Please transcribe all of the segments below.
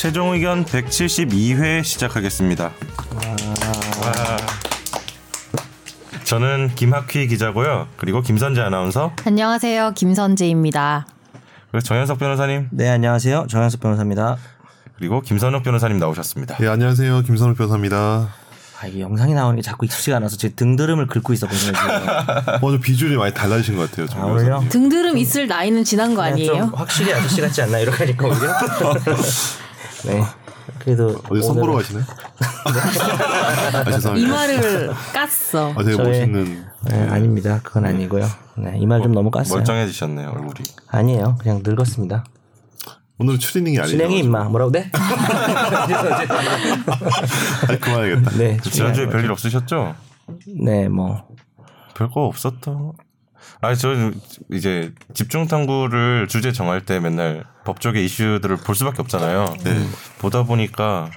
최종 의견 172회 시작하겠습니다. 와. 저는 김학휘 기자고요. 그리고 김선재 아나운서, 안녕하세요. 김선재입니다. 그리고 정현석 변호사님, 네, 안녕하세요. 정현석 변호사입니다. 그리고 김선욱 변호사님 나오셨습니다. 네, 안녕하세요. 김선욱 변호사입니다. 아, 이게 영상이 나오는 게 자꾸 익숙지가 않아서 제 등드름을 긁고 있었거든요. 지금. 오늘 어, 비주얼이 많이 달라지신 것 같아요. 아? 변호사님. 등드름 있을 나이는 지난 거 아니에요? 확실히 아저씨 같지 않나 이렇게 하니까 오히려. 네. 그래도 어디 선 보러 오늘은 가시네? 아, 죄송합니다. 이마를 깠어. 아, 되게 저의- 멋있는. 네, 아닙니다. 그건 아니고요. 네, 이 말 좀 너무 깠어요. 멀쩡해지셨네요, 얼굴이. 아니에요. 그냥 늙었습니다. 오늘은 추리닝이 아니죠. 진행이 임마. 뭐라고 돼? 아니, 그만하겠다. 네. 지난주에 별일 없으셨죠? 네, 뭐. 별거 없었던. 아니 저 이제 집중 탐구를 주제 정할 때 맨날 법조계 이슈들을 볼 수밖에 없잖아요. 네. 보다 보니까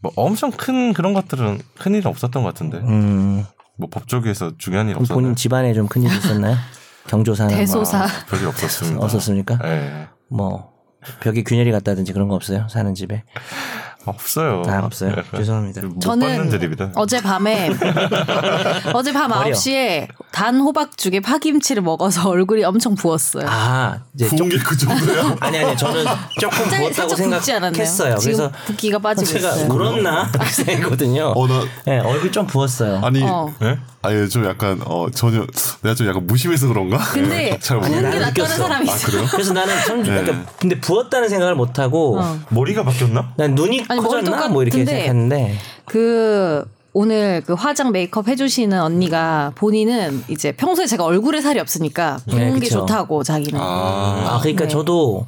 뭐 엄청 큰 그런 것들은 큰 일은 없었던 것 같은데. 음. 뭐 법조계에서 중요한 일 없었나요? 본인 집안에 좀 큰일 있었나요? 경조사나 대소사. 별일 없었습니다. 뭐 없었습니까? 네. 뭐 벽에 균열이 갔다든지 그런 거 없어요? 사는 집에? 없어요. 아, 없어요. 약간 죄송합니다. 못 받는 드립이다. 어젯밤에 어젯밤 머리요. 9시에 단 호박죽에 파김치를 먹어서 얼굴이 엄청 부었어요. 아, 이제 부은 게그 정도야? 아니 아니 저는 조금 살짝- 부었다고? 생각했어요. 그래서 붓기가 빠지고 제가 있어요. 울었나 생각했거든요. 어, 나, 네, 얼굴 좀 부었어요. 아니, 어. 네? 아니, 좀 약간, 어, 전혀, 내가 좀 약간 무심해서 그런가? 근데 잘 부은 게. 낫다는. 사람이 아, 있어. 그래요? 그래서 나는 참 네. 약간 근데 부었다는 생각을 못 하고 어. 머리가 바뀌었나? 난 눈이 아니, 머리 커졌나 뭐 이렇게 생각했는데 그 오늘 그 화장 메이크업 해주시는 언니가 본인은 이제 평소에 제가 얼굴에 살이 없으니까 부은 네, 게. 좋다고 자기는. 아 그러니까 네. 저도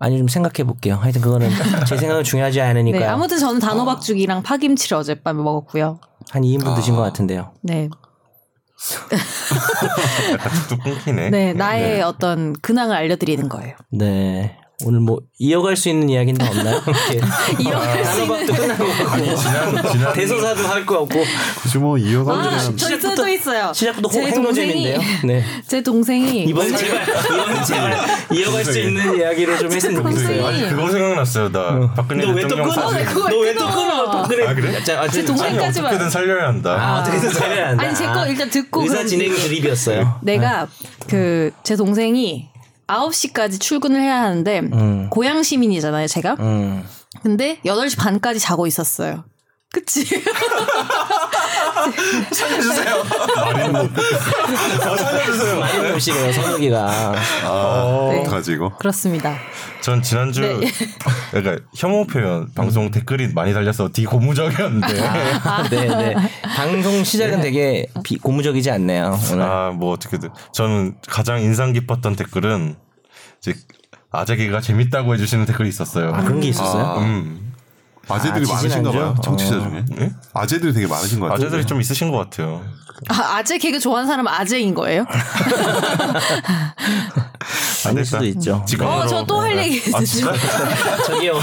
아니 좀 생각해 볼게요. 하여튼 그거는 제 생각은 중요하지 않으니까 네, 아무튼 저는 단호박죽이랑 파김치를 어젯밤에 먹었고요. 한 2인분 드신 것 같은데요. 네, 뚝뚝 끊기네. 네 나의 어떤 근황을 알려드리는 거예요. 네. 오늘 뭐 이어갈 수 있는 이야기는 더 없나요? 이어갈 수 있는- 같고 지난 지난 대소사도 할 거 없고 굳이 뭐, 이어가면. 아, 은저 있어요. 시작부터 제. 동생이 네. 제 동생이 이번엔 제발 이번엔 제발 이어갈 수 있는 이야기로 좀 했으면 좋겠어요. 아니 그거 생각났어요. 나 박근혜 너왜또 대통령 끊어? 사진. 그걸 너왜또 끊어? 박근혜. 아, 그래? 자, 아, 제 지금 동생- 아니 여기까지 만. 어떻게든 살려야 한다. 아, 어떻게든 잘해야 한다. 아니 제 거 일단 듣고 의사 진행 드립이었어요. 내가 그 제 동생이 9시까지 출근을 해야 하는데 음. 고향 시민이잖아요, 제가. 음. 근데 8시 반까지 자고 있었어요. 그치? 살려주세요. 음식이네요, 선욱이가. 아, 네. 어떡하지, 이거? 그렇습니다. 전 지난주 네. 그러니까 혐오 표현 방송 댓글이 많이 달려서 되게 고무적이었는데 아, 네, 네. 방송 시작은 되게 비, 고무적이지 않네요, 오늘. 아 뭐 어떻게든 저는 가장 인상 깊었던 댓글은 이제 아재개가 재밌다고 해주시는 댓글이 있었어요. 아, 그런 게 있었어요? 아. 음 아재들이 아, 많으신가 봐요. 청취자 어. 중에. 네? 아재들이 되게 많으신 것 같아요. 아재들이 좀 있으신 것 같아요. 아, 아재 개그 좋아하는 사람은 아재인 거예요? 아닐 수도 있죠. 어, 저 또 할 얘기 아, 있으시죠? 저기요.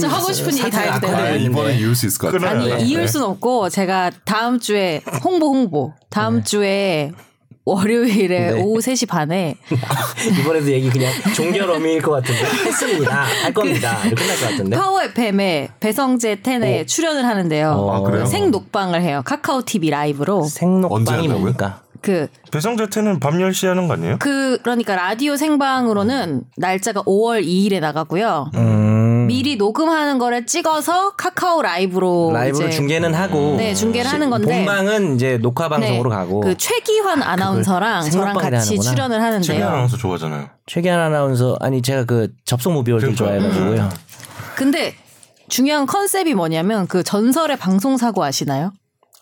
저 하고 싶은 얘기 다 해도 아, 되나요? 이번에 이을 수 있을 것 같아요. 아니, 돼. 이을 순 없고, 제가 다음 주에, 홍보, 홍보. 다음 주에 월요일에 네. 오후 3시 반에 이번에도 얘기 그냥 종결 어미일 것 같은데. 했습니다. 할 겁니다. 이렇게 끝날 것 같은데. 파워 FM에 배성재 텐에 출연을 하는데요. 어, 아, 그래요? 생녹방을 해요. 카카오 TV 라이브로. 한다고요? 뭡니까? 그, 배성재태는 밤 10시 하는 거 아니에요? 그, 그러니까 라디오 생방으로는 날짜가 5월 2일에 나가고요. 음. 미리 녹음하는 거를 찍어서 카카오 라이브로. 라이브로 이제 중계는 하고 네, 중계를 하는 건데. 본방은 이제 녹화 방송으로 네, 가고 그 최기환 아나운서랑 저랑 같이 하는구나. 출연을 하는데요. 아나운서 좋아하잖아요. 최기환 아나운서 아니 제가 그 접속 무비월드를 그러니까요. 좋아해가지고요. 근데 중요한 컨셉이 뭐냐면 그 전설의 방송 사고 아시나요?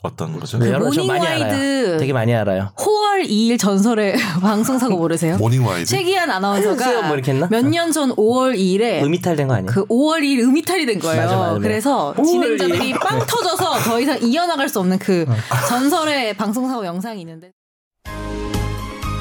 어떤 거죠? 네, 여러- 저 모닝 많이 와이드 알아요. 되게 많이 알아요. 5월 2일 전설의 방송 사고 모르세요? 모닝 와이드. 최기환 아나운서가 뭐? 몇 년 전 5월 2일에 음이탈된 거 아니에요? 그 5월 2일 음이탈이 된 거예요. 맞아, 맞아, 맞아. 그래서 5월 진행자들이 빵 터져서 더 이상 이어나갈 수 없는 그 전설의 방송 사고 영상이 있는데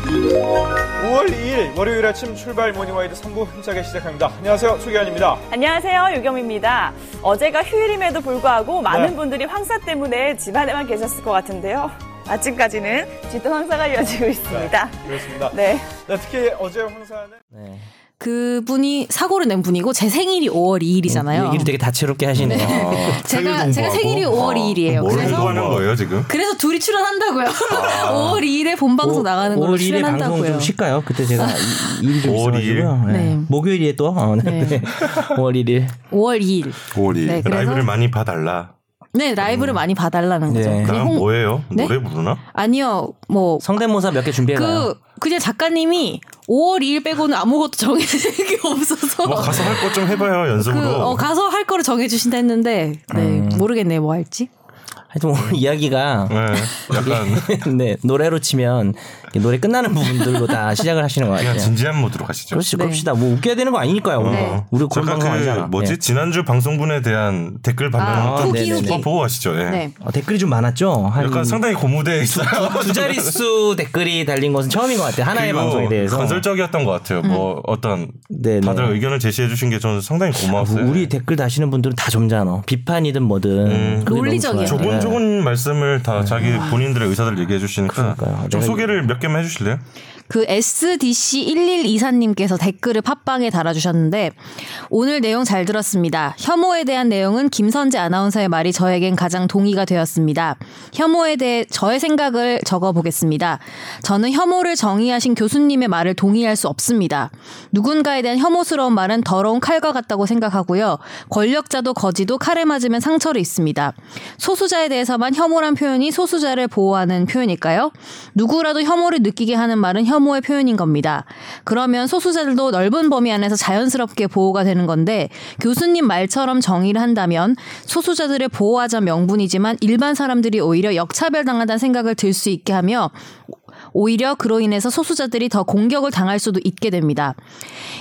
5월 2일 월요일 아침 출발 모닝와이드 3부 힘차게 시작합니다. 안녕하세요. 최기환입니다. 안녕하세요. 유경입니다. 어제가 휴일임에도 불구하고 많은 네. 분들이 황사 때문에 집안에만 계셨을 것 같은데요. 아침까지는 짙은 황사가 이어지고 있습니다. 그렇습니다. 네. 네, 특히 어제 황사는 네. 그분이 사고를 낸 분이고 제 생일이 5월 2일이잖아요. 얘기를 되게 다채롭게 하시네요. 제가 제가 생일이 5월 2일이에요. 뭘 그래서 홍보하는 거예요 지금? 그래서 둘이 출연한다고요. 5월 2일에 본 방송 나가는 걸로 5월 1일 방송 출연한다고요. 좀 쉴까요? 그때 제가 이- 일이 좀 5월 있어가지고요. 네. 네. 목요일에 또 어, 네. 네. 5월 1일. 5월 2일. 5월이 네, 그래서 라이브를 많이 봐달라. 네 라이브를 많이 봐달라는 거죠. 네. 그냥 그럼 홍 뭐예요? 네? 노래 부르나? 아니요 뭐 성대모사 몇 개 준비해봐요. 그 그냥 작가님이 5월 2일 빼고는 아무것도 정해진 게 없어서 뭐 가서 할 것 좀 해봐요 그 연습으로. 어, 가서 할 거를 정해주신다 했는데 네 음. 모르겠네요 뭐 할지. 하여튼 오늘 이야기가 네, 약간 네, 노래로 치면 노래 끝나는 부분들로 다 시작을 하시는 것 그냥 같아요. 진지한 모드로 가시죠. 그렇지, 네. 그럽시다. 뭐 웃겨야 되는 거 아니니까요. 오늘. 네. 우리 그런 방송 그 아니잖아. 뭐지 네. 지난주 방송분에 대한 댓글 반응 아, 좀 후기, 좀 후기. 보고 가시죠. 예. 네. 어, 댓글이 좀 많았죠. 한 약간 상당히 고무돼 있어요. 두 자릿수 댓글이 달린 것은 처음인 것 같아요. 하나의 방송에 대해서. 건설적이었던 것 같아요. 뭐 어떤 네, 네. 다들 의견을 제시해 주신 게 저는 상당히 고마웠어요. 우리 댓글 다시는 분들은 다 점잖아. 비판이든 뭐든. 음. 논리적이에요. 조곤 네. 말씀을 다 자기 본인들의 의사들 얘기해 주시니까. 좀 소개를 몇 개만 해주실래요? 그 SDC1124님께서 댓글을 팟빵에 달아주셨는데 오늘 내용 잘 들었습니다. 혐오에 대한 내용은 김선재 아나운서의 말이 저에겐 가장 동의가 되었습니다. 혐오에 대해 저의 생각을 적어보겠습니다. 저는 혐오를 정의하신 교수님의 말을 동의할 수 없습니다. 누군가에 대한 혐오스러운 말은 더러운 칼과 같다고 생각하고요. 권력자도 거지도 칼에 맞으면 상처를 입습니다. 소수자에 대해서만 혐오란 표현이 소수자를 보호하는 표현일까요? 누구라도 혐오를 느끼게 하는 말은 혐오 의 표현인 겁니다. 그러면 소수자들도 넓은 범위 안에서 자연스럽게 보호가 되는 건데 교수님 말처럼 정의를 한다면 소수자들을 보호하자 명분이지만 일반 사람들이 오히려 역차별당한다는 생각을 들 수 있게 하며 오히려 그로 인해서 소수자들이 더 공격을 당할 수도 있게 됩니다.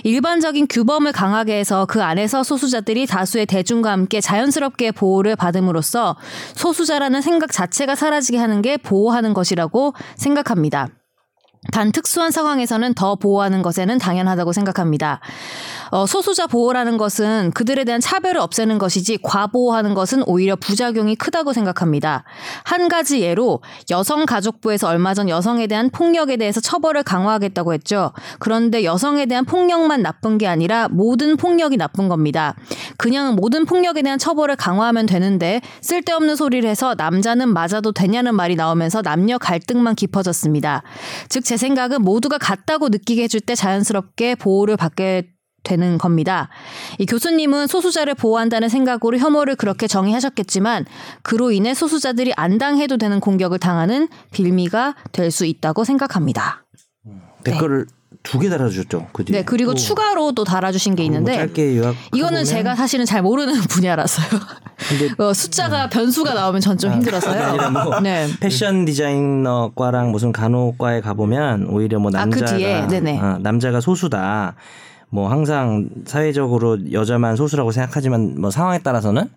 일반적인 규범을 강하게 해서 그 안에서 소수자들이 다수의 대중과 함께 자연스럽게 보호를 받음으로써 소수자라는 생각 자체가 사라지게 하는 게 보호하는 것이라고 생각합니다. 단 특수한 상황에서는 더 보호하는 것에는 당연하다고 생각합니다. 어, 소수자 보호라는 것은 그들에 대한 차별을 없애는 것이지 과보호하는 것은 오히려 부작용이 크다고 생각합니다. 한 가지 예로 여성가족부에서 얼마 전 여성에 대한 폭력에 대해서 처벌을 강화하겠다고 했죠. 그런데 여성에 대한 폭력만 나쁜 게 아니라 모든 폭력이 나쁜 겁니다. 그냥 모든 폭력에 대한 처벌을 강화하면 되는데 쓸데없는 소리를 해서 남자는 맞아도 되냐는 말이 나오면서 남녀 갈등만 깊어졌습니다. 즉 제 생각은 모두가 같다고 느끼게 해줄 때 자연스럽게 보호를 받게 되는 겁니다. 이 교수님은 소수자를 보호한다는 생각으로 혐오를 그렇게 정의하셨겠지만 그로 인해 소수자들이 안 당해도 되는 공격을 당하는 빌미가 될 수 있다고 생각합니다. 댓글을 두개 달아주셨죠. 그 뒤에. 네, 그리고 추가로 또 달아주신 게뭐 있는데 짧게 요약. 이거는 제가 사실은 잘 모르는 분야라서요. 어, 숫자가 변수가 나오면 전 좀 힘들어서요. 뭐 네. 패션 디자이너과랑 무슨 간호과에 가보면 오히려 뭐 아, 그 남자가 뒤에? 네네. 어, 남자가 소수다. 뭐 항상 사회적으로 여자만 소수라고 생각하지만 뭐 상황에 따라서는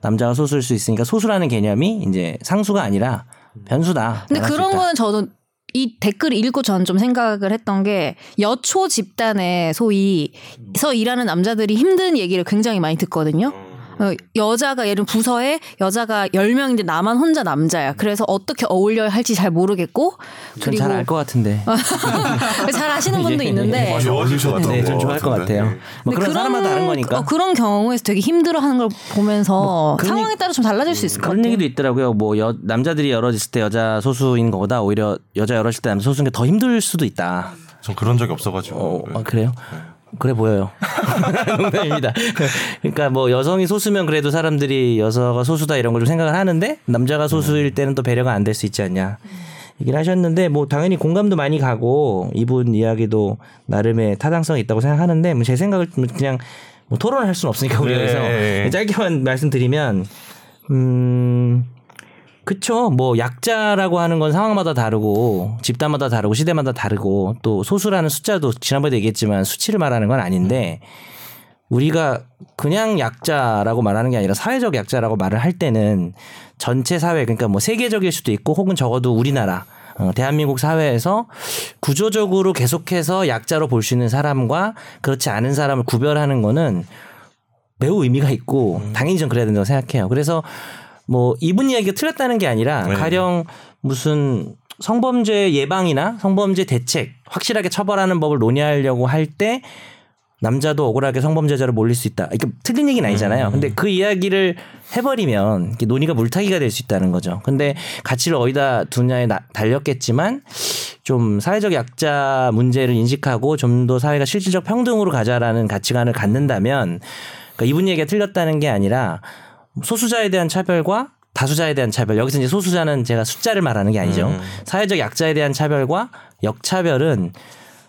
남자가 소수일 수 있으니까 소수라는 개념이 이제 상수가 아니라 변수다. 근데 그런. 거는 저도 이 댓글 읽고 전 좀 생각을 했던 게 여초 집단에 소위서 일하는 남자들이 힘든 얘기를 굉장히 많이 듣거든요. 어, 여자가 예를 부서에 여자가 10명인데 나만 혼자 남자야. 그래서 어떻게 어울려야 할지 잘 모르겠고 그리고 전잘 알 것 같은데. 잘 아시는 분도 있는데 것 네, 좀. 좋아할 것 같아요. 뭐 근데 그런 사람마다 다른 거니까. 어, 그런 경우에서 되게 힘들어하는 걸 보면서 그런 상황에 따라 좀 달라질 수 있을 것 그런 같아요. 얘기도 있더라고요. 뭐 여, 남자들이 여럿 있을 때 여자 소수인 것보다 오히려 여자 여럿일 때 남자 소수인 게 더 힘들 수도 있다. 전 그런 적이 없어가지고. 어, 아, 그래요? 그래 보여요. 농담입니다. 그러니까 뭐 여성이 소수면 그래도 사람들이 여자가 소수다 이런 걸 좀 생각을 하는데 남자가 소수일 때는 또 배려가 안 될 수 있지 않냐. 얘기를 하셨는데 뭐 당연히 공감도 많이 가고 이분 이야기도 나름의 타당성이 있다고 생각하는데 뭐 제 생각을 그냥 뭐 토론을 할 수는 없으니까 우리 네. 여기서 짧게만 말씀드리면 음 그쵸. 뭐 약자라고 하는 건 상황마다 다르고 집단마다 다르고 시대마다 다르고 또 소수라는 숫자도 지난번에도 얘기했지만 수치를 말하는 건 아닌데 우리가 그냥 약자라고 말하는 게 아니라 사회적 약자라고 말을 할 때는 전체 사회 그러니까 뭐 세계적일 수도 있고 혹은 적어도 우리나라 어, 대한민국 사회에서 구조적으로 계속해서 약자로 볼 수 있는 사람과 그렇지 않은 사람을 구별하는 거는 매우 의미가 있고 당연히 전 그래야 된다고 생각해요. 그래서 뭐 이분 이야기가 틀렸다는 게 아니라 네. 가령 무슨 성범죄 예방이나 성범죄 대책 확실하게 처벌하는 법을 논의하려고 할 때 남자도 억울하게 성범죄자로 몰릴 수 있다. 이게 틀린 얘기는 아니잖아요. 음. 근데 그 이야기를 해버리면 논의가 물타기가 될 수 있다는 거죠. 근데 가치를 어디다 두냐에 나- 달렸겠지만 좀 사회적 약자 문제를 인식하고 좀 더 사회가 실질적 평등으로 가자라는 가치관을 갖는다면 그러니까 이분 얘기가 틀렸다는 게 아니라 소수자에 대한 차별과 다수자에 대한 차별 여기서 이제 소수자는 제가 숫자를 말하는 게 아니죠. 음. 사회적 약자에 대한 차별과 역차별은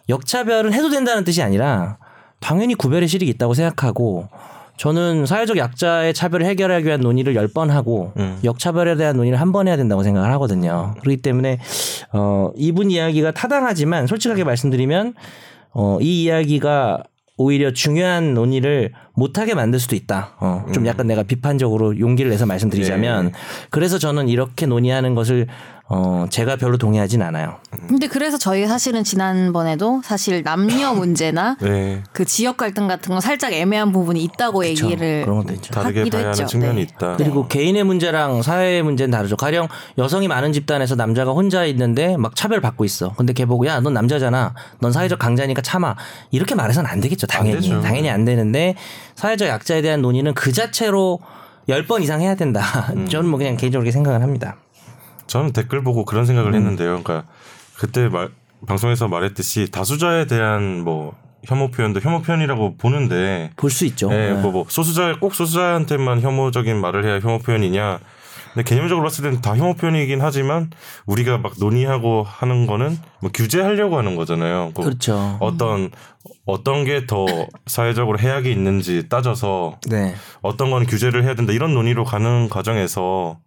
역차별은 해도 된다는 뜻이 아니라 당연히 구별의 실익이 있다고 생각하고 저는 사회적 약자의 차별을 해결하기 위한 논의를 열 번 하고 음. 역차별에 대한 논의를 한 번 해야 된다고 생각을 하거든요. 그렇기 때문에 어 이분 이야기가 타당하지만 솔직하게 말씀드리면 어이 이야기가 오히려 중요한 논의를 못하게 만들 수도 있다. 어, 좀 약간 내가 비판적으로 용기를 내서 말씀드리자면 네. 그래서 저는 이렇게 논의하는 것을 어, 제가 별로 동의하진 않아요. 근데 그래서 저희 사실은 지난번에도 사실 남녀 문제나 네. 그 지역 갈등 같은 거 살짝 애매한 부분이 있다고 그쵸. 얘기를 그런 것도 있죠. 다르게 하기도 봐야 했죠. 하는 측면이 네. 있다. 그리고 개인의 문제랑 사회의 문제는 다르죠. 가령 여성이 많은 집단에서 남자가 혼자 있는데 막 차별받고 있어. 근데 걔 보고 야, 넌 남자잖아. 넌 사회적 강자니까 참아. 이렇게 말해서는 안 되겠죠. 당연히. 되죠. 당연히 안 되는데 사회적 약자에 대한 논의는 그 자체로 10번 이상 해야 된다. 저는 뭐 그냥 개인적으로 생각을 합니다. 저는 댓글 보고 그런 생각을 했는데요. 그러니까 그때 말, 방송에서 말했듯이 다수자에 대한 뭐 혐오 표현도 혐오 표현이라고 보는데 볼 수 있죠. 예, 네. 뭐, 뭐 소수자 꼭 소수자한테만 혐오적인 말을 해야 혐오 표현이냐? 근데 개념적으로 봤을 때는 다 혐오 표현이긴 하지만 우리가 막 논의하고 하는 거는 뭐 규제하려고 하는 거잖아요. 뭐 그렇죠. 어떤 어떤 게 더 사회적으로 해악이 있는지 따져서 네. 어떤 건 규제를 해야 된다 이런 논의로 가는 과정에서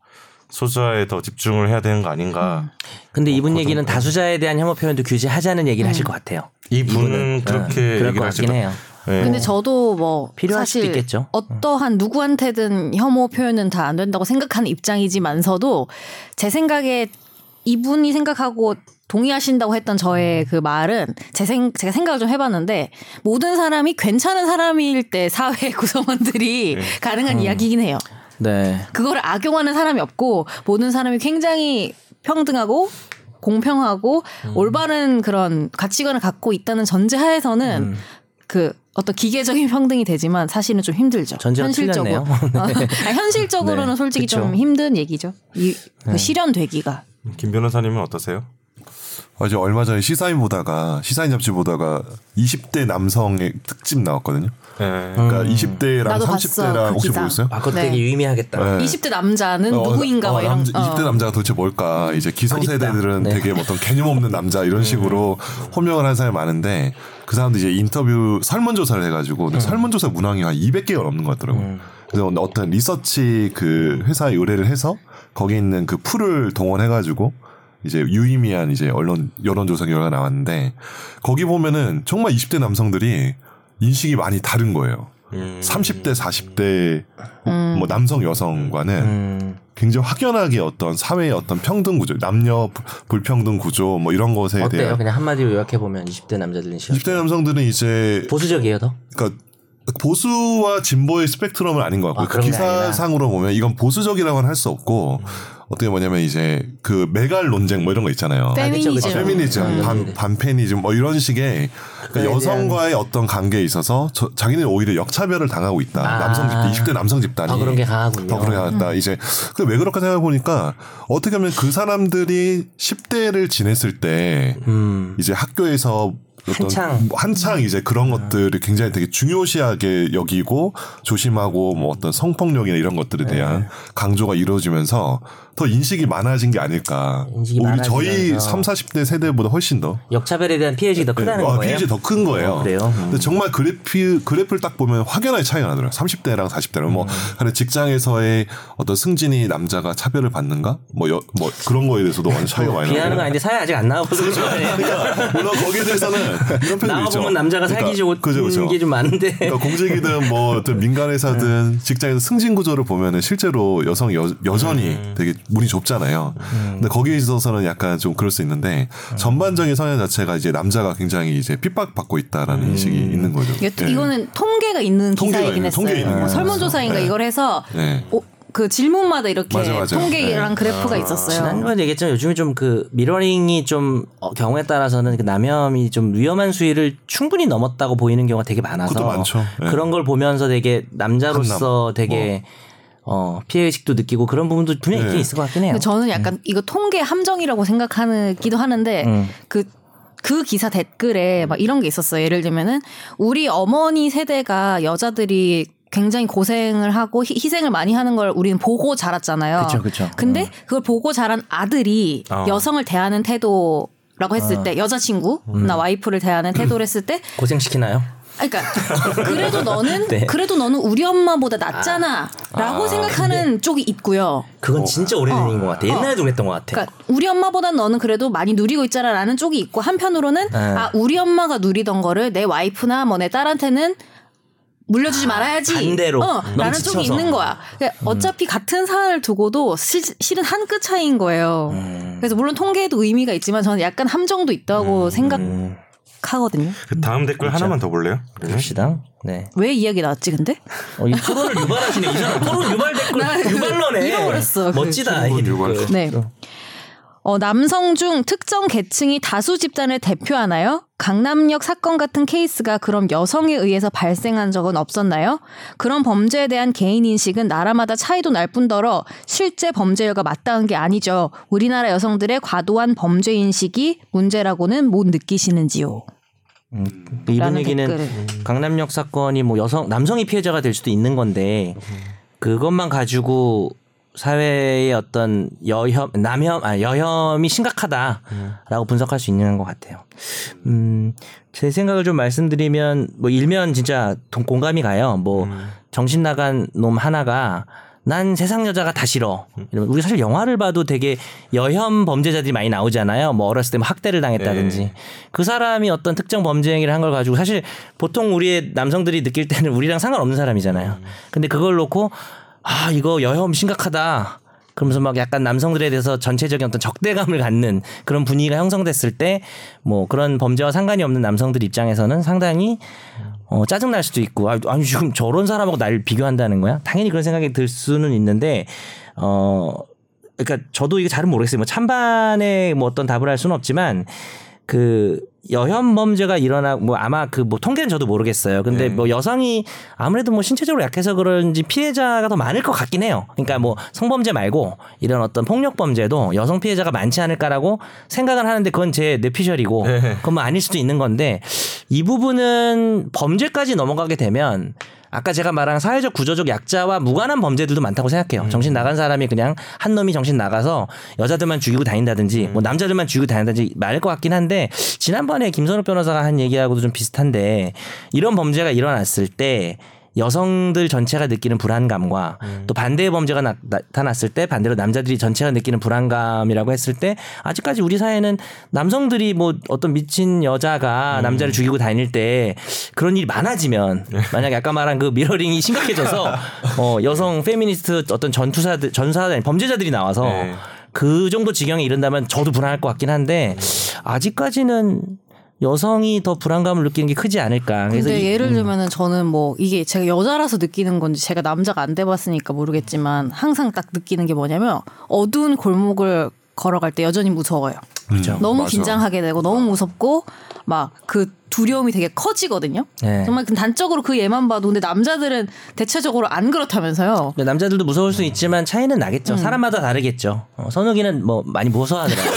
소수자에 더 집중을 해야 되는 거 아닌가? 근데 이분 그 얘기는. 다수자에 대한 혐오 표현도 규제하자는 얘기를 하실 것 같아요. 이 분은 이분은. 그렇게 네, 그럴 얘기를 것 하실 같긴 것 해요. 예. 근데 저도 뭐 필요할 수도 사실 있겠죠. 어떠한 누구한테든 혐오 표현은 다 안 된다고 생각하는 입장이지만서도 제 생각에 이분이 생각하고 동의하신다고 했던 저의 그 말은 제 생, 제가 생각을 좀 해봤는데 모든 사람이 괜찮은 사람일 때 사회 구성원들이 가능한 이야기이긴 해요. 네. 그거를 악용하는 사람이 없고 모든 사람이 굉장히 평등하고 공평하고 올바른 그런 가치관을 갖고 있다는 전제하에서는 그 어떤 기계적인 평등이 되지만 사실은 좀 힘들죠. 현실적으로. 아니, 현실적으로는 네, 솔직히 그쵸. 네. 좀 힘든 얘기죠. 이, 그 실현되기가. 김 변호사님은 어떠세요? 어제 얼마 전에 시사인 보다가 시사인 잡지 보다가 20대 남성의 특집 나왔거든요. 예. 그러니까 20대랑 나도 봤어, 30대랑 그 혹시 기사. 보셨어요? 아, 그것도 네. 되게 유의미하겠다. 네. 20대 남자는 어, 누구인가 어, 막 이런. 남자, 20대 어. 남자가 도대체 뭘까? 이제 기성세대들은 네. 되게 어떤 개념 없는 남자 이런 식으로 호명을 하는 사람이 많은데 그 사람도 이제 인터뷰 설문조사를 해가지고 근데 설문조사 문항이 한 200개가 넘는 것 같더라고요. 그래서 어떤 리서치 그 회사에 의뢰를 해서 거기 있는 그 풀을 동원해가지고 이제 유의미한 이제 언론 여론조사 결과가 나왔는데 거기 보면은 정말 20대 남성들이 인식이 많이 다른 거예요. 음. 30대, 40대 뭐 남성 여성과는 음. 굉장히 확연하게 어떤 사회의 어떤 평등 구조, 남녀 불- 불평등 구조 뭐 이런 것에 어때요? 대한 그냥 한마디로 요약해 보면 20대 남자들은 시각 20대 남성들은 이제 보수적이에요, 더. 그러니까 보수와 진보의 스펙트럼은 아닌 것 같고요. 아, 그. 기사상으로 보면 이건 보수적이라고는 할 수 없고 어떻게 뭐냐면 이제 그 메갈 논쟁 뭐 이런 거 있잖아요. 페미니즘. 그쵸, 그쵸. 페미니즘, 음. 반, 반페니즘 뭐 이런 식의 그러니까 여성과의 어떤 관계에 있어서 저, 자기는 오히려 역차별을 당하고 있다. 아. 남성 집단, 20대 남성 집단이 더 그런 게 강하군요. 더 그런 게 강하다. 이제 그 왜 그럴까 생각해 보니까 어떻게 하면 그 사람들이 10대를 지냈을 때 음. 이제 학교에서 어떤 한창. 한창 이제 그런 것들을 굉장히 되게 중요시하게 여기고 조심하고 뭐 어떤 성폭력이나 이런 것들에 네. 대한 강조가 이루어지면서 더 인식이 많아진 게 아닐까. 인식이 우리 저희 많아지면서. 3, 40대 세대보다 훨씬 더 역차별에 대한 피해식이 더 크다는 어, 거예요. 피해지 더큰 거예요. 어, 그래요? 음. 근데 정말 그래프 그래프를 딱 보면 확연하게 차이가 나더라고요. 30대랑 40대랑 음. 뭐 하는 직장에서의 어떤 승진이 남자가 차별을 받는가? 뭐, 여, 뭐 그런 거에 대해서도 완전 차이가 많이 비하하는 거 나요. 아닌데 사회 아직 안거 아니에요. 그러니까 물론 거기에 대해서는 이런 편도 있죠. 나와 보면 남자가 살기 좋은 그죠, 그죠. 게좀 많은데. 그러니까 공직이든 뭐 어떤 민간 회사든 직장에서 승진 구조를 보면은 실제로 여성 여, 여전히 되게 문이 좁잖아요. 근데 거기에 있어서는 약간 좀 그럴 수 있는데 전반적인 성향 자체가 이제 남자가 굉장히 이제 핍박받고 있다라는 인식이 있는 거죠. 이거- 예. 이거는 통계가 있는 통계가 기사이긴 있는- 했어요. 있는 뭐 거였어요. 설문조사인가 네. 이걸 해서 네. 어, 그 질문마다 이렇게 맞아, 맞아. 통계랑 네. 그래프가 있었어요. 지난번에 얘기했지만 요즘에 좀 그 미러링이 좀 어, 경우에 따라서는 그 남염이 좀 위험한 수위를 충분히 넘었다고 보이는 경우가 되게 많아서 그것도 많죠. 네. 그런 걸 보면서 되게 남자로서 한남. 되게 어, 피해 의식도 느끼고 그런 부분도 분명히 있긴 네. 있을 것 같긴 해요. 근데 저는 약간 이거 통계 함정이라고 생각하기도 하는데 음. 그. 그 기사 댓글에 막 이런 게 있었어요. 예를 들면은 우리 어머니 세대가 여자들이 굉장히 고생을 하고 희, 희생을 많이 하는 걸 우리는 보고 자랐잖아요. 그쵸, 그쵸. 근데 음. 그걸 보고 자란 아들이 어. 여성을 대하는 태도 라고 했을 어. 때 여자친구 음. 나 와이프를 대하는 태도를 했을 때 고생 시키나요? 그러니까 그래도 너는 네. 그래도 너는 우리 엄마보다 낫잖아라고 아, 생각하는 쪽이 있고요. 그건 진짜 오래된 얘기인 것 같아. 옛날에도 그랬던 것 같아. 그러니까 우리 엄마보다 너는 그래도 많이 누리고 있잖아라는 쪽이 있고 한편으로는 네. 아 우리 엄마가 누리던 거를 내 와이프나 뭐 내 딸한테는 물려주지 말아야지. 반대로. 어, 라는 지쳐서. 음. 쪽이 있는 거야. 그러니까 어차피 같은 사안을 두고도 실, 실은 한 끗 차이인 거예요. 음. 그래서 물론 통계에도 의미가 있지만 저는 약간 함정도 있다고 음. 생각 하거든요. 그 다음 댓글 하나만 더 볼래요? 봅시다. 네. 왜 이야기 나왔지 근데? 어, 이 토론을 유발하시네. 이 사람 토론 유발 댓글 나 유발러네. 잃어버렸어, 그 멋지다. 이 유발. 네. 어, 남성 중 특정 계층이 다수 집단을 대표하나요? 강남역 사건 같은 케이스가 그럼 여성에 의해서 발생한 적은 없었나요? 그런 범죄에 대한 개인 인식은 나라마다 차이도 날 뿐더러 실제 범죄율과 맞닿은 게 아니죠. 우리나라 여성들의 과도한 범죄 인식이 문제라고는 못 느끼시는지요? 이분 라는 얘기는 댓글을. 강남역 사건이 뭐 여성 남성이 피해자가 될 수도 있는 건데 그것만 가지고 사회의 어떤 여혐 남혐 아 여혐이 심각하다라고 분석할 수 있는 것 같아요. 음, 제 생각을 좀 말씀드리면 뭐 일면 진짜 동- 공감이 가요. 뭐 정신 나간 놈 하나가 난 세상 여자가 다 싫어. 이러면 우리 사실 영화를 봐도 되게 여혐 범죄자들이 많이 나오잖아요. 뭐 어렸을 때 뭐 학대를 당했다든지 네. 그 사람이 어떤 특정 범죄 행위를 한 걸 가지고 사실 보통 우리의 남성들이 느낄 때는 우리랑 상관없는 사람이잖아요. 근데 그걸 놓고 아 이거 여혐 심각하다. 그러면서 막 약간 남성들에 대해서 전체적인 어떤 적대감을 갖는 그런 분위기가 형성됐을 때 뭐 그런 범죄와 상관이 없는 남성들 입장에서는 상당히 어, 짜증날 수도 있고 아, 아니 지금 저런 사람하고 날 비교한다는 거야? 당연히 그런 생각이 들 수는 있는데 어 그러니까 저도 이게 잘은 모르겠어요. 뭐 찬반에 뭐 어떤 답을 할 수는 없지만 그 여혐 범죄가 일어나 뭐 아마 그 뭐 통계는 저도 모르겠어요. 근데 뭐 여성이 아무래도 뭐 신체적으로 약해서 그런지 피해자가 더 많을 것 같긴 해요. 그러니까 뭐 성범죄 말고 이런 어떤 폭력 범죄도 여성 피해자가 많지 않을까라고 생각은 하는데 그건 제 뇌피셜이고 그건 뭐 아닐 수도 있는 건데 이 부분은 범죄까지 넘어가게 되면 아까 제가 말한 사회적 구조적 약자와 무관한 범죄들도 많다고 생각해요. 정신 나간 사람이 그냥 한 놈이 정신 나가서 여자들만 죽이고 다닌다든지 뭐 남자들만 죽이고 다닌다든지 말일 것 같긴 한데 지난번에 김선욱 변호사가 한 얘기하고도 좀 비슷한데 이런 범죄가 일어났을 때 여성들 전체가 느끼는 불안감과 또 반대의 범죄가 나, 타났을때 반대로 남자들이 전체가 느끼는 불안감이라고 했을 때 아직까지 우리 사회는 남성들이 뭐 어떤 미친 여자가 남자를 죽이고 다닐 때 그런 일이 많아지면 만약에 아까 말한 그 미러링이 심각해져서 어 여성 페미니스트 어떤 전투사들 전사들 범죄자들이 나와서 네. 그 정도 지경에 이른다면 저도 불안할 것 같긴 한데 아직까지는 여성이 더 불안감을 느끼는 게 크지 않을까. 그래서 근데 이- 예를 들면은 저는 뭐 이게 제가 여자라서 느끼는 건지 제가 남자가 안 돼봤으니까 모르겠지만 항상 딱 느끼는 게 뭐냐면 어두운 골목을 걸어갈 때 여전히 무서워요. 그렇죠. 너무 맞아. 긴장하게 되고 너무 무섭고 막 그 두려움이 되게 커지거든요. 네. 정말 그 단적으로 그 예만 봐도 근데 남자들은 대체적으로 안 그렇다면서요. 남자들도 무서울 수 있지만 차이는 나겠죠. 음. 사람마다 다르겠죠. 어, 선욱이는 뭐 많이 무서워하더라고요.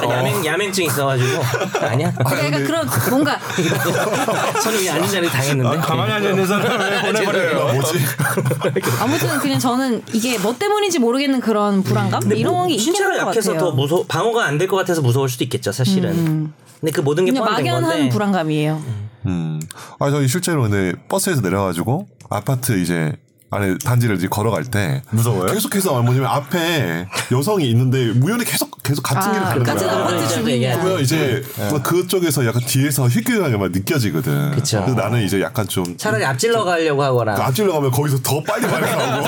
저는 야맹, 야맹증 있어가지고 아니야. 그러니까 그런 뭔가 선욱이 아닌 자리에 당했는데. 가만히 앉아 있는 사람을 왜 보내버려요. 뭐지? 아무튼 그냥 저는 이게 뭐 때문인지 모르겠는 그런 불안감 이런 게 있긴 신체가 한것 약해서 같아요. 더 무서 방어가 안 될 것 같아서 무서울 수도 있겠죠, 사실은. 근데 그 모든 게 그냥 포함된 막연한 건데. 불안감이에요. 음. 아, 저희 실제로 근데 버스에서 내려가지고 아파트 이제 안에 단지를 이제 걸어갈 때 무서워요? 계속해서 뭐냐면 앞에 여성이 있는데 우연히 계속 계속 같은 길을 아, 가는 같은 거야. 아파트 그래서 주민이야. 그러면 이제 막 그쪽에서 약간 뒤에서 휘끗하게 막 느껴지거든. 그쵸. 그래서 나는 이제 약간 좀 차라리 앞질러 가려고 하거나. 그 앞질러 가면 거기서 더 빨리 많이 나오고.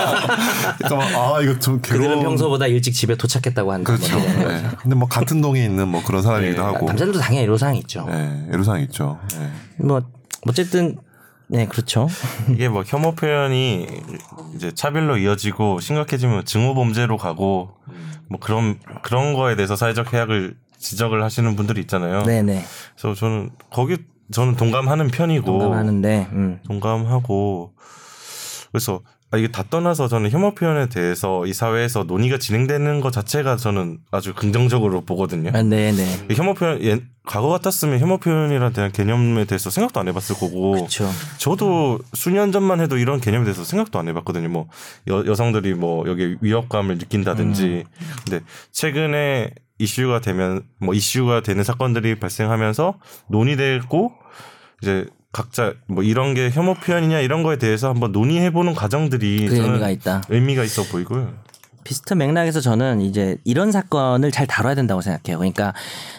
그러니까 막, 아 이거 좀 그들은 괴로운. 평소보다 일찍 집에 도착했다고 한다. 그렇죠. 뭐 네. 근데 뭐 같은 동에 있는 뭐 그런 사람이기도 거. 하고. 남자들도 당연히 애로사항이 있죠. 네, 애로사항 있죠. 네. 뭐 어쨌든 네, 그렇죠. 이게 뭐 혐오 표현이 이제 차별로 이어지고 심각해지면 증오 범죄로 가고 뭐 그런 그런 거에 대해서 사회적 해악을 지적을 하시는 분들이 있잖아요. 네, 네. 그래서 저는 거기 저는 동감하는 편이고 공감하는데, 음. 동감하고 그래서 아, 이게 다 떠나서 저는 혐오 표현에 대해서 이 사회에서 논의가 진행되는 것 자체가 저는 아주 긍정적으로 보거든요. 아, 네, 네. 이 혐오 표현 예, 과거 같았으면 혐오 표현이라는 대한 개념에 대해서 생각도 안 해봤을 거고 그렇죠. 저도 수년 전만 해도 이런 개념에 대해서 생각도 안 해봤거든요. 뭐 여, 여성들이 뭐 여기 위협감을 느낀다든지. 근데 최근에 이슈가 되면 뭐 이슈가 되는 사건들이 발생하면서 논의되고 이제 각자 뭐 이런 게 혐오 표현이냐 이런 거에 대해서 한번 논의해 보는 과정들이 그 의미가 있다. 의미가 있어 보이고요. 비슷한 맥락에서 저는 이제 이런 사건을 잘 다뤄야 된다고 생각해요. 그러니까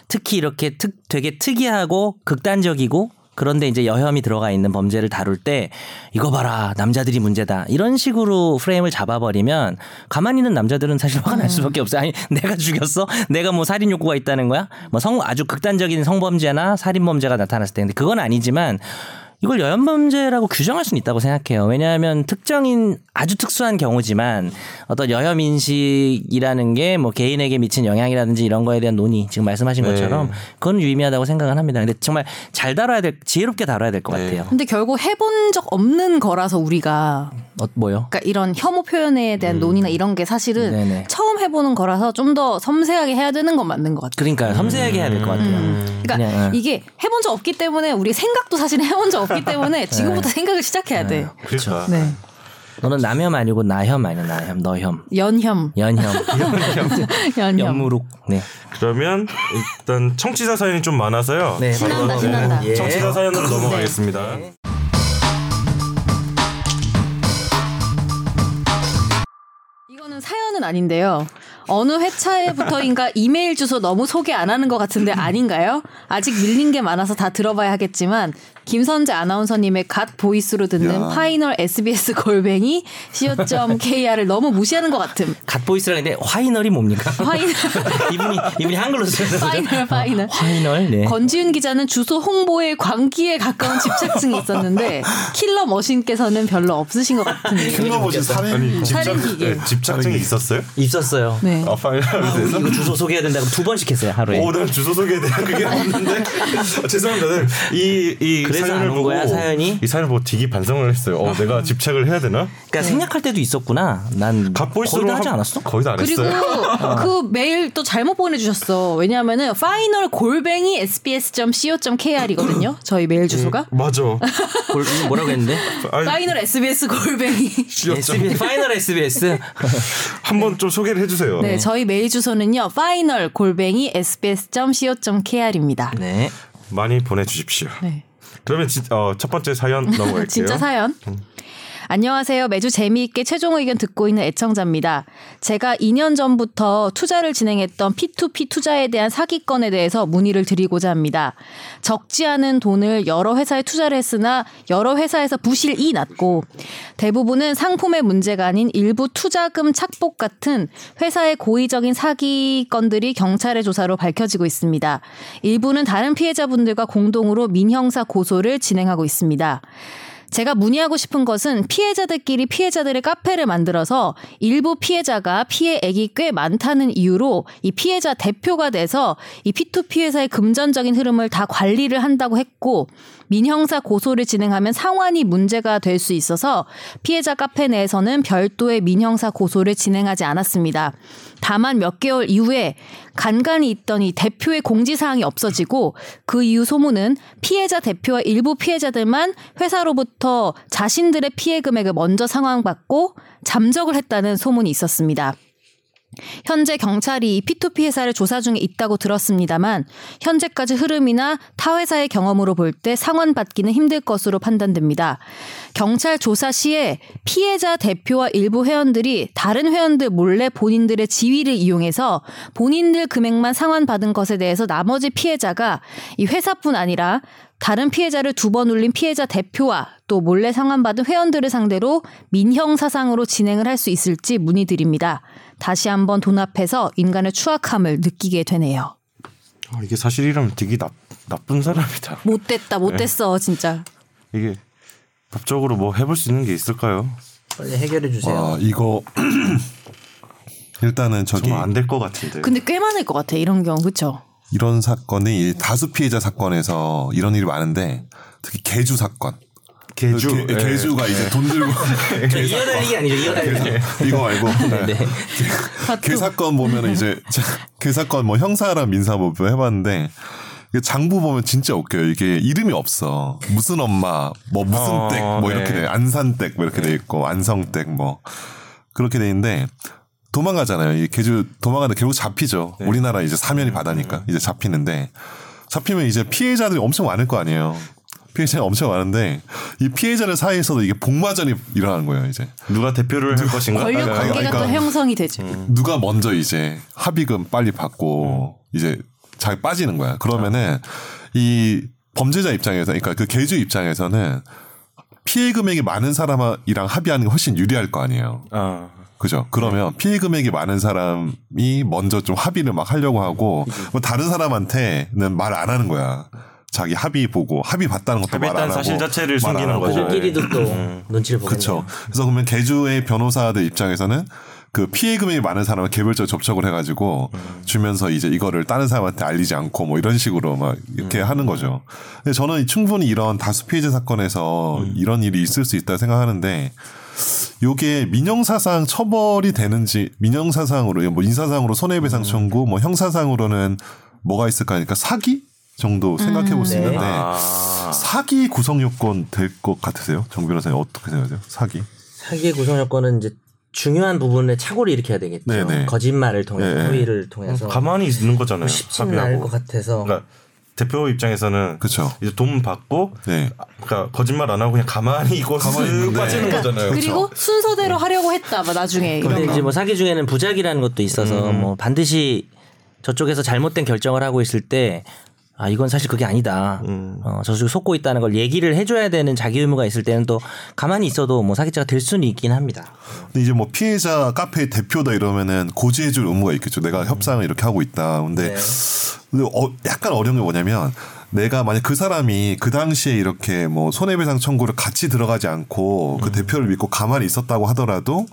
특히 이렇게 특, 되게 특이하고 극단적이고 그런데 이제 여혐이 들어가 있는 범죄를 다룰 때 이거 봐라 남자들이 문제다 이런 식으로 프레임을 잡아버리면 가만히 있는 남자들은 사실 화가 날 수밖에 없어요. 아니 내가 죽였어? 내가 뭐 살인 욕구가 있다는 거야? 뭐 성 아주 극단적인 성범죄나 살인 범죄가 나타났을 때 근데 그건 아니지만 이걸 여혐범죄라고 규정할 수는 있다고 생각해요. 왜냐하면 특정인 아주 특수한 경우지만 어떤 여혐 인식이라는 게 뭐 개인에게 미친 영향이라든지 이런 거에 대한 논의 지금 말씀하신 네. 것처럼 그건 유의미하다고 생각은 합니다. 근데 정말 잘 다뤄야 될 지혜롭게 다뤄야 될것 네. 같아요. 근데 결국 해본 적 없는 거라서 우리가 어, 뭐요? 그러니까 이런 혐오 표현에 대한 논의나 이런 게 사실은 음. 네네. 처음 해보는 거라서 좀 더 섬세하게 해야 되는 건 맞는 것 같아요. 그러니까 섬세하게 해야 될 것 같아요. 그러니까 그냥, 어. 이게 해본 적 없기 때문에 우리 생각도 사실 해본 적 없기 때문에 지금부터 생각을 시작해야 돼. 그러니까 네. 너는 남혐 아니고 나혐 아니야 나혐 너혐 연혐, 연혐 연혐. 연무룩 네. 그러면 일단 청취자 사연이 좀 많아서요. 네, 신난다, 신난다. 예. 청취자 사연으로 넘어가겠습니다. 이거는 사연은 아닌데요. 어느 회차에부터인가 이메일 주소 너무 소개 안 하는 것 같은데 아닌가요? 아직 밀린 게 많아서 다 들어봐야 하겠지만 김선재 아나운서님의 God voice로 듣는 야. final SBS 골뱅이 co.kr을 너무 무시하는 것 같음. God voice라 근데 final이 뭡니까? final 이분이 이분이 한글로 쓰는 거죠? final final. Final 네. 권지윤 기자는 주소 홍보에 광기에 가까운 집착증이 있었는데 killer machine께서는 별로 없으신 것 같은데. 큰거 보지 살인 살인 기계. 네, 집착증이 있었어요? 있었어요. 네. 아, final 그래서? 이거 주소 소개해야 된다고 두 번씩 했어요 하루에. 오, 난 주소 소개에 대한 그게 없는데 아, 죄송합니다. 네. 이, 이 그래서 사연을 보고 거야, 사연이? 이 사연을 보고 되게 반성을 했어요. 어, 내가 집착을 해야 되나? 그러니까 생략할 때도 있었구나. 난 거의 다 하지 한- 않았어? 거의 다안 그리고 했어요. 그 메일 또 잘못 보내주셨어. 왜냐하면은 final 골뱅이 sbs.co.kr이거든요. 저희 메일 주소가. 맞아. 골- 뭐라고 했는데? final SBS 골뱅이. SBS final SBS. 한번 좀 소개를 해주세요. 네, 저희 메일 주소는요. final 골뱅이 sbs.co.kr입니다. 네. 많이 보내주십시오. 네. 그러면 진, 어, 첫 번째 사연 넘어갈게요. 진짜 사연. 안녕하세요. 매주 재미있게 최종 의견 듣고 있는 애청자입니다. 제가 2년 전부터 투자를 진행했던 P2P 투자에 대한 사기건에 대해서 문의를 드리고자 합니다. 적지 않은 돈을 여러 회사에 투자를 했으나 여러 회사에서 부실이 났고 대부분은 상품의 문제가 아닌 일부 투자금 착복 같은 회사의 고의적인 사기건들이 경찰의 조사로 밝혀지고 있습니다. 일부는 다른 피해자분들과 공동으로 민형사 고소를 진행하고 있습니다. 제가 문의하고 싶은 것은 피해자들끼리 피해자들의 카페를 만들어서 일부 피해자가 피해액이 꽤 많다는 이유로 이 피해자 대표가 돼서 이 P2P 회사의 금전적인 흐름을 다 관리를 한다고 했고 민형사 고소를 진행하면 상환이 문제가 될 수 있어서 피해자 카페 내에서는 별도의 민형사 고소를 진행하지 않았습니다. 다만 몇 개월 이후에 간간히 있던 이 대표의 공지사항이 없어지고 그 이후 소문은 피해자 대표와 일부 피해자들만 회사로부터 자신들의 피해 금액을 먼저 상환받고 잠적을 했다는 소문이 있었습니다. 현재 경찰이 이 P2P 회사를 조사 중에 있다고 들었습니다만 현재까지 흐름이나 타 회사의 경험으로 볼 때 상환받기는 힘들 것으로 판단됩니다. 경찰 조사 시에 피해자 대표와 일부 회원들이 다른 회원들 몰래 본인들의 지위를 이용해서 본인들 금액만 상환받은 것에 대해서 나머지 피해자가 이 회사뿐 아니라 다른 피해자를 두 번 울린 피해자 대표와 또 몰래 상환받은 회원들을 상대로 민형 사상으로 진행을 할 수 있을지 문의드립니다. 다시 한번 돈 앞에서 인간의 추악함을 느끼게 되네요. 아, 이게 사실이라면 되게 나, 나쁜 사람이다. 못됐다, 못됐어, 진짜. 이게 법적으로 뭐 해볼 수 있는 게 있을까요? 빨리 해결해 주세요. 아 이거 일단은 저기 정말 안될 것 같은데. 근데 꽤 많을 것 같아 이런 경우 그렇죠. 이런 사건이 이 다수 피해자 사건에서 이런 일이 많은데 특히 개주 사건. 개주 개, 예. 개주가 이제 돈 들고 저 이어달리기 아니죠 이어달리기. 이거 말고 네. 네. 개 사건 보면은 이제 개 사건 뭐 형사랑 민사법도 해봤는데 이게 장부 보면 진짜 웃겨요. 이게 이름이 없어. 무슨 엄마, 뭐 무슨 어, 댁, 뭐 이렇게 네. 돼. 안산댁 뭐 이렇게 돼 있고 안성댁 뭐 그렇게 돼 있는데 도망가잖아요. 이 개주 도망가는데 결국 잡히죠. 우리나라 이제 사면이 바다니까 이제 잡히는데 잡히면 이제 피해자들이 엄청 많을 거 아니에요. 피해자가 엄청 많은데 이 피해자들 사이에서도 이게 복마전이 일어나는 거예요. 이제 누가 대표를 할 것인가? 권력 관계가 또 그러니까- 형성이 되지. 누가 먼저 이제 합의금 빨리 받고 이제 잘 빠지는 거야. 그러면은 이 범죄자 입장에서 그러니까 그 개주 입장에서는 피해 금액이 많은 사람이랑 합의하는 게 훨씬 유리할 거 아니에요. 아, 그죠? 그러면 피해 금액이 많은 사람이 먼저 좀 합의를 막 하려고 하고 뭐 다른 사람한테는 말 안 하는 거야. 자기 합의 보고 합의 봤다는 것도 말안 합의했다는 하고 사실 자체를 숨기는. 거죠. 그끼리도 또 눈치를 보겠네요. 그렇죠. 그래서 그러면 개주의 변호사들 입장에서는 그 피해 금액이 많은 사람을 개별적으로 접촉을 해가지고 주면서 이제 이거를 다른 사람한테 알리지 않고 뭐 이런 식으로 막 이렇게 하는 거죠. 근데 저는 충분히 이런 다수 피해자 사건에서 이런 일이 있을 수 있다 생각하는데 요게 민형사상 처벌이 되는지 민형사상으로 뭐 인사상으로 손해배상 청구 뭐 형사상으로는 뭐가 있을까 하니까 사기 정도 생각해 볼수 네. 있는데 아. 사기 구성 요건 될 것 같으세요? 정 변호사님 어떻게 생각하세요? 사기? 사기의 구성 요건은 이제 중요한 부분에 착오를 일으켜야 되겠죠. 네네. 거짓말을 통해서 네. 호의를 통해서 가만히 있는 거잖아요. 쉽지는 않을 것 같아서 그러니까 대표 입장에서는 그쵸. 이제 돈 받고 네. 그러니까 거짓말 안 하고 그냥 가만히 이거 가만히. 빠지는 거잖아요. 그리고 순서대로 하려고 했다. 막 나중에 이런 근데 거. 이제 뭐 사기 중에는 부작이라는 것도 있어서 음. 뭐 반드시 저쪽에서 잘못된 결정을 하고 있을 때 아, 이건 사실 그게 아니다. 음. 어, 저쪽이 속고 있다는 걸 얘기를 해줘야 되는 자기 의무가 있을 때는 또 가만히 있어도 뭐 사기죄가 될 수는 있긴 합니다. 근데 이제 뭐 피해자 카페 대표다 이러면은 고지해줄 의무가 있겠죠. 내가 협상을 이렇게 하고 있다. 근데, 네. 근데 어, 약간 어려운 게 뭐냐면 내가 만약 그 사람이 그 당시에 이렇게 뭐 손해배상 청구를 같이 들어가지 않고 그 대표를 믿고 가만히 있었다고 하더라도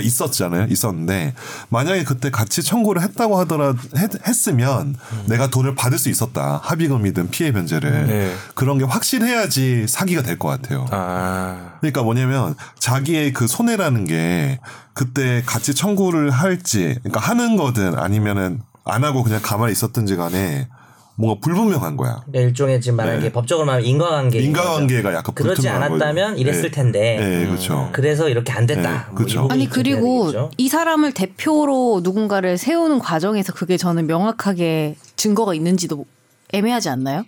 있었잖아요. 있었는데 만약에 그때 같이 청구를 했다고 하더라 했, 으면 내가 돈을 받을 수 있었다. 합의금이든 피해 변제를 네. 그런 게 확실해야지 사기가 될 것 같아요. 아, 그러니까 뭐냐면 자기의 그 손해라는 게 그때 같이 청구를 할지 그러니까 하는 거든 아니면은 안 하고 그냥 가만히 있었든지 간에 뭔가 불분명한 거야. 그러니까 일종의 지금 말하는 네. 게 법적으로 말하면 인과관계. 인과관계가 약간 불투명한 않았다면 거죠. 이랬을 네. 텐데. 네, 그렇죠. 그래서 이렇게 안 됐다. 네, 뭐 그렇죠. 아니 좀 그리고. 이 사람을 대표로 누군가를 세우는 과정에서 그게 저는 명확하게 증거가 있는지도 애매하지 않나요?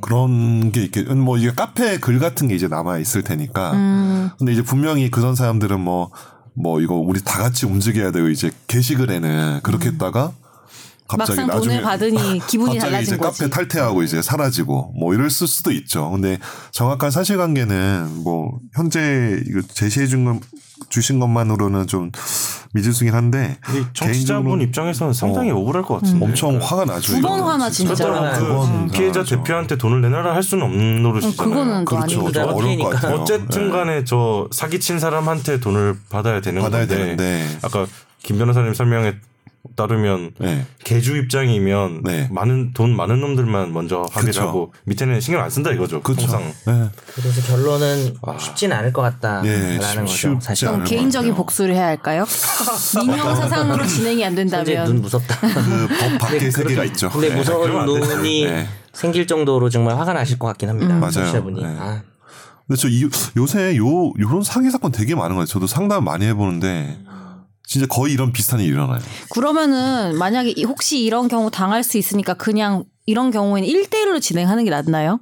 그런 게 있겠. 뭐 이게 카페 글 같은 게 이제 남아 있을 테니까. 음. 근데 이제 분명히 그런 사람들은 뭐뭐 이거 우리 다 같이 움직여야 되고 이제 게시글에는 그렇게 했다가 갑자기 막상 나중에 돈을 받으니 기분이 갑자기 달라진 이제 거지. 카페 탈퇴하고 이제 사라지고 뭐 이럴 수도 있죠. 근데 정확한 사실관계는 뭐 현재 이거 제시해 준건 주신 것만으로는 좀 미지수긴 한데 이 청취자분 입장에서는 상당히 음. 억울할 것 같은데. 엄청 화가 나죠. 두 번 화나, 진짜. 그렇다고 두그번 피해자. 대표한테 돈을 내놔라 할 수는 없는 노릇이잖아요. 그거는 또 그렇죠. 아니고. 좀 어려울 것. 같아요. 어쨌든 간에 저 사기친 사람한테 돈을 받아야 되는 받아야 건데 되는데. 아까 김 변호사님 설명에 따르면 네. 개주 입장이면 네. 많은 돈 많은 놈들만 먼저 합의를 그쵸. 하고 밑에는 신경 안 쓴다 이거죠. 그렇죠. 통상. 네. 그래서 결론은 쉽지는 않을 것 같다라는 예, 쉽- 거죠. 사실. 그럼 것 개인적인. 복수를 해야 할까요? 민영 사상으로 진행이 안 현재 눈 된다면 무섭다. 그법 밖에 세계가 있죠. 근데 네. 무서운. 눈이 네. 생길 정도로 정말 화가 나실 것 같긴 합니다. 맞아요. 청취자분이. 네. 아, 근데 저 이, 요새 요 요런 사기 사건 되게 많은 거예요. 저도 상담 많이 해보는데 진짜 거의 이런 비슷한 일이 일어나요. 그러면은 만약에 이- 혹시 이런 경우 당할 수 있으니까 그냥 이런 경우에는 1대1로 진행하는 게 낫나요?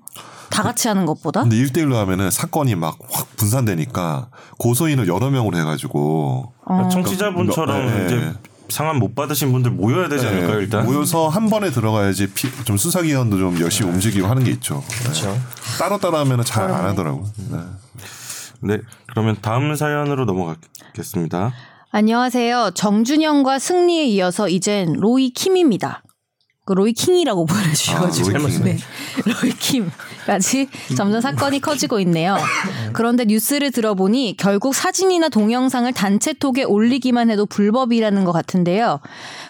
다 같이 하는 것보다? 근데 1대1로 하면은 사건이 막 확 분산되니까 고소인을 여러 명으로 해가지고 어. 청취자분처럼 네. 이제 상한 못 받으신 분들 모여야 되지 않을까요 일단? 네. 모여서 한 번에 들어가야지 피, 좀 수사기관도 좀 열심히 움직이고 하는 게 있죠. 그렇죠. 따로 따로 하면은 잘 안 하더라고요. 네. 네 그러면 다음 사연으로 넘어가겠습니다. 안녕하세요. 정준영과 승리에 이어서 이젠 로이 킴입니다. 그 로이 킹이라고 보내주셔가지고 아, 로이 킹. 네. 로이 킴 까지 점점 사건이 커지고 있네요. 그런데 뉴스를 들어보니 결국 사진이나 동영상을 단체톡에 올리기만 해도 불법이라는 것 같은데요.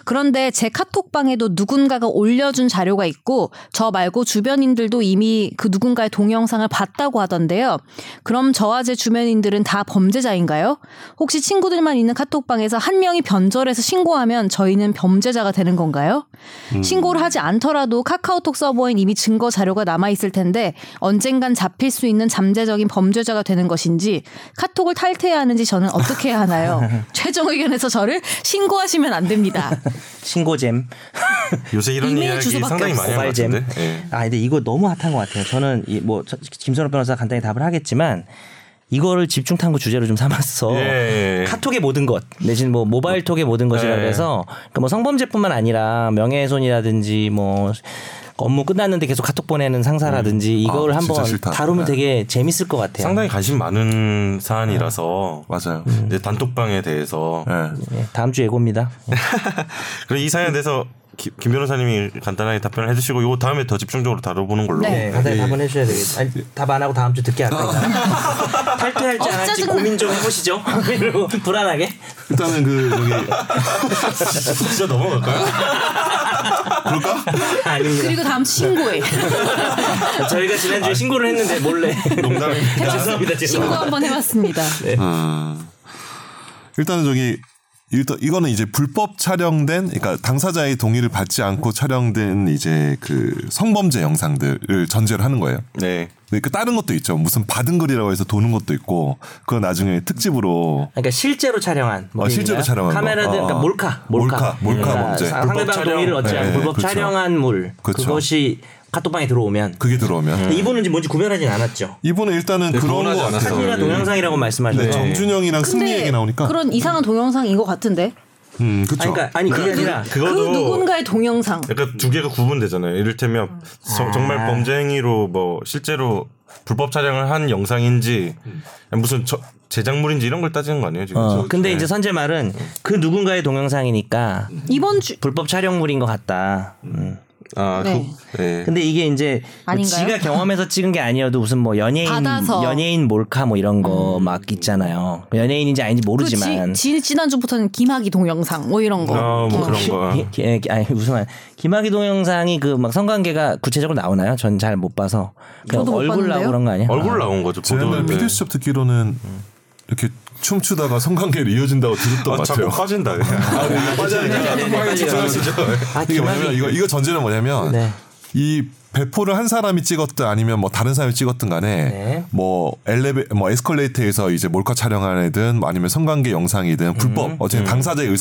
그런데 제 카톡방에도 누군가가 올려준 자료가 있고 저 말고 주변인들도 이미 그 누군가의 동영상을 봤다고 하던데요. 그럼 저와 제 주변인들은 다 범죄자인가요? 혹시 친구들만 있는 카톡방에서 한 명이 변절해서 신고하면 저희는 범죄자가 되는 건가요? 신고를 하지 않더라도 카카오톡 서버엔 이미 증거 자료가 남아 있을 텐데 언젠간 잡힐 수 있는 잠재적인 범죄자가 되는 것인지 카톡을 탈퇴해야 하는지 저는 어떻게 해야 하나요? 최종 의견에서 저를 신고하시면 안 됩니다. 신고잼. 요새 이런 이야기 상당히 많이 고발잼. 예. 아 근데 이거 너무 핫한 것 같아요. 저는 이뭐 김선호 변호사 간단히 답을 하겠지만 이거를 집중 탐구 주제로 좀 삼았어. 예, 예. 카톡의 모든 것 내지는 뭐 모바일 톡의 모든 것이라 예. 그래서 그러니까 뭐 성범죄뿐만 아니라 명예훼손이라든지 뭐 업무 끝났는데 계속 카톡 보내는 상사라든지 이걸 아, 한번. 다루면 네. 되게 재밌을 것 같아요. 상당히 관심 많은 사안이라서 맞아요. 이제 단톡방에 대해서 예. 예, 다음 주 예고입니다. 그리고 이 사연에 대해서 기- 김 변호사님이 간단하게 답변을 해주시고 요 다음에 더 집중적으로 다뤄보는 걸로. 네. 네, 간단히 답은 해주셔야 되겠다. 아니, 답 안 하고 다음 주 듣게 할까요? 탈퇴할지 어, 안 할지. 고민 좀 해보시죠. 이러고 불안하게. 일단은 그 저기 진짜 넘어갈까요? 아닙니다. 그리고 다음 주 신고해. 저희가 지난주에 신고를 했는데 몰래. 농담입니다. 죄송합니다. 신고 죄송합니다. 한번 해봤습니다. 음, 일단은 저기 이거는 이제 불법 촬영된 그러니까 당사자의 동의를 받지 않고 촬영된 이제 그 성범죄 영상들을 전제를 하는 거예요. 네. 그 다른 것도 있죠. 무슨 받은 글이라고 해서 도는 것도 있고 그거 나중에 특집으로 그러니까 실제로 촬영한 뭐 어, 실제로 촬영한 거. 카메라들 그러니까 어. 몰카 몰카 몰카, 몰카 그러니까 범죄. 상대방. 동의를 얻지 않고 네, 불법 그렇죠. 촬영한 물 그렇죠. 그것이 카톡방에 들어오면 그게 들어오면 이분은 지금 뭔지 구별하진 않았죠. 이분은 일단은 그런 구분하지 거 같아요. 사진이나 동영상이라고 말씀하셨죠. 네, 정준영이랑 승리 얘기 나오니까 그런 이상한 동영상인 것 같은데. 음 그렇죠. 아니, 그러니까 아니 그게 아니라 그 그거도 누군가의 동영상. 약간 두 개가 구분되잖아요. 이를테면 서- 정말 범죄 행위로 뭐 실제로 불법 촬영을 한 영상인지 무슨 저- 제작물인지 이런 걸 따지는 거 아니에요 지금? 어, 근데 네. 이제 선재 말은 그 누군가의 동영상이니까 이번 주 불법 촬영물인 것 같다. 음. 아, 네. 그, 네. 근데 이게 이제 뭐 아닌가요? 지가 경험해서 찍은 게 아니어도 무슨 뭐 연예인 받아서. 연예인 몰카 뭐 이런 거막 있잖아요. 연예인인지 아닌지 그 모르지만 지, 지, 지난 주부터는 김학의 동영상 뭐 이런 거. 아, 뭐 어. 그런 거. 기- 기- 기- 아니 무슨 말 김학의 동영상이 그 막 성관계가 구체적으로 나오나요? 전 잘 못 봐서 그냥 얼굴? 나오고 그런 거 아니야? 얼굴 나온 거죠. 지난달 보도는. PD 수첩 듣기로는 이렇게 춤추다가 성관계를 이어진다고 들었던 아, 것 자꾸 같아요. 빠진다. 아, 네, 이거 빠져야 집중하시죠. 아, 이게 뭐냐면 이거 이거 전제는 뭐냐면 네. 이 배포를 한 사람이 찍었든 아니면 뭐 다른 사람이 찍었든 간에 네. 뭐 엘레베 뭐 에스컬레이터에서 이제 몰카 뭐 아니면 성관계 영상이든 불법 어쨌든 당사자의 의사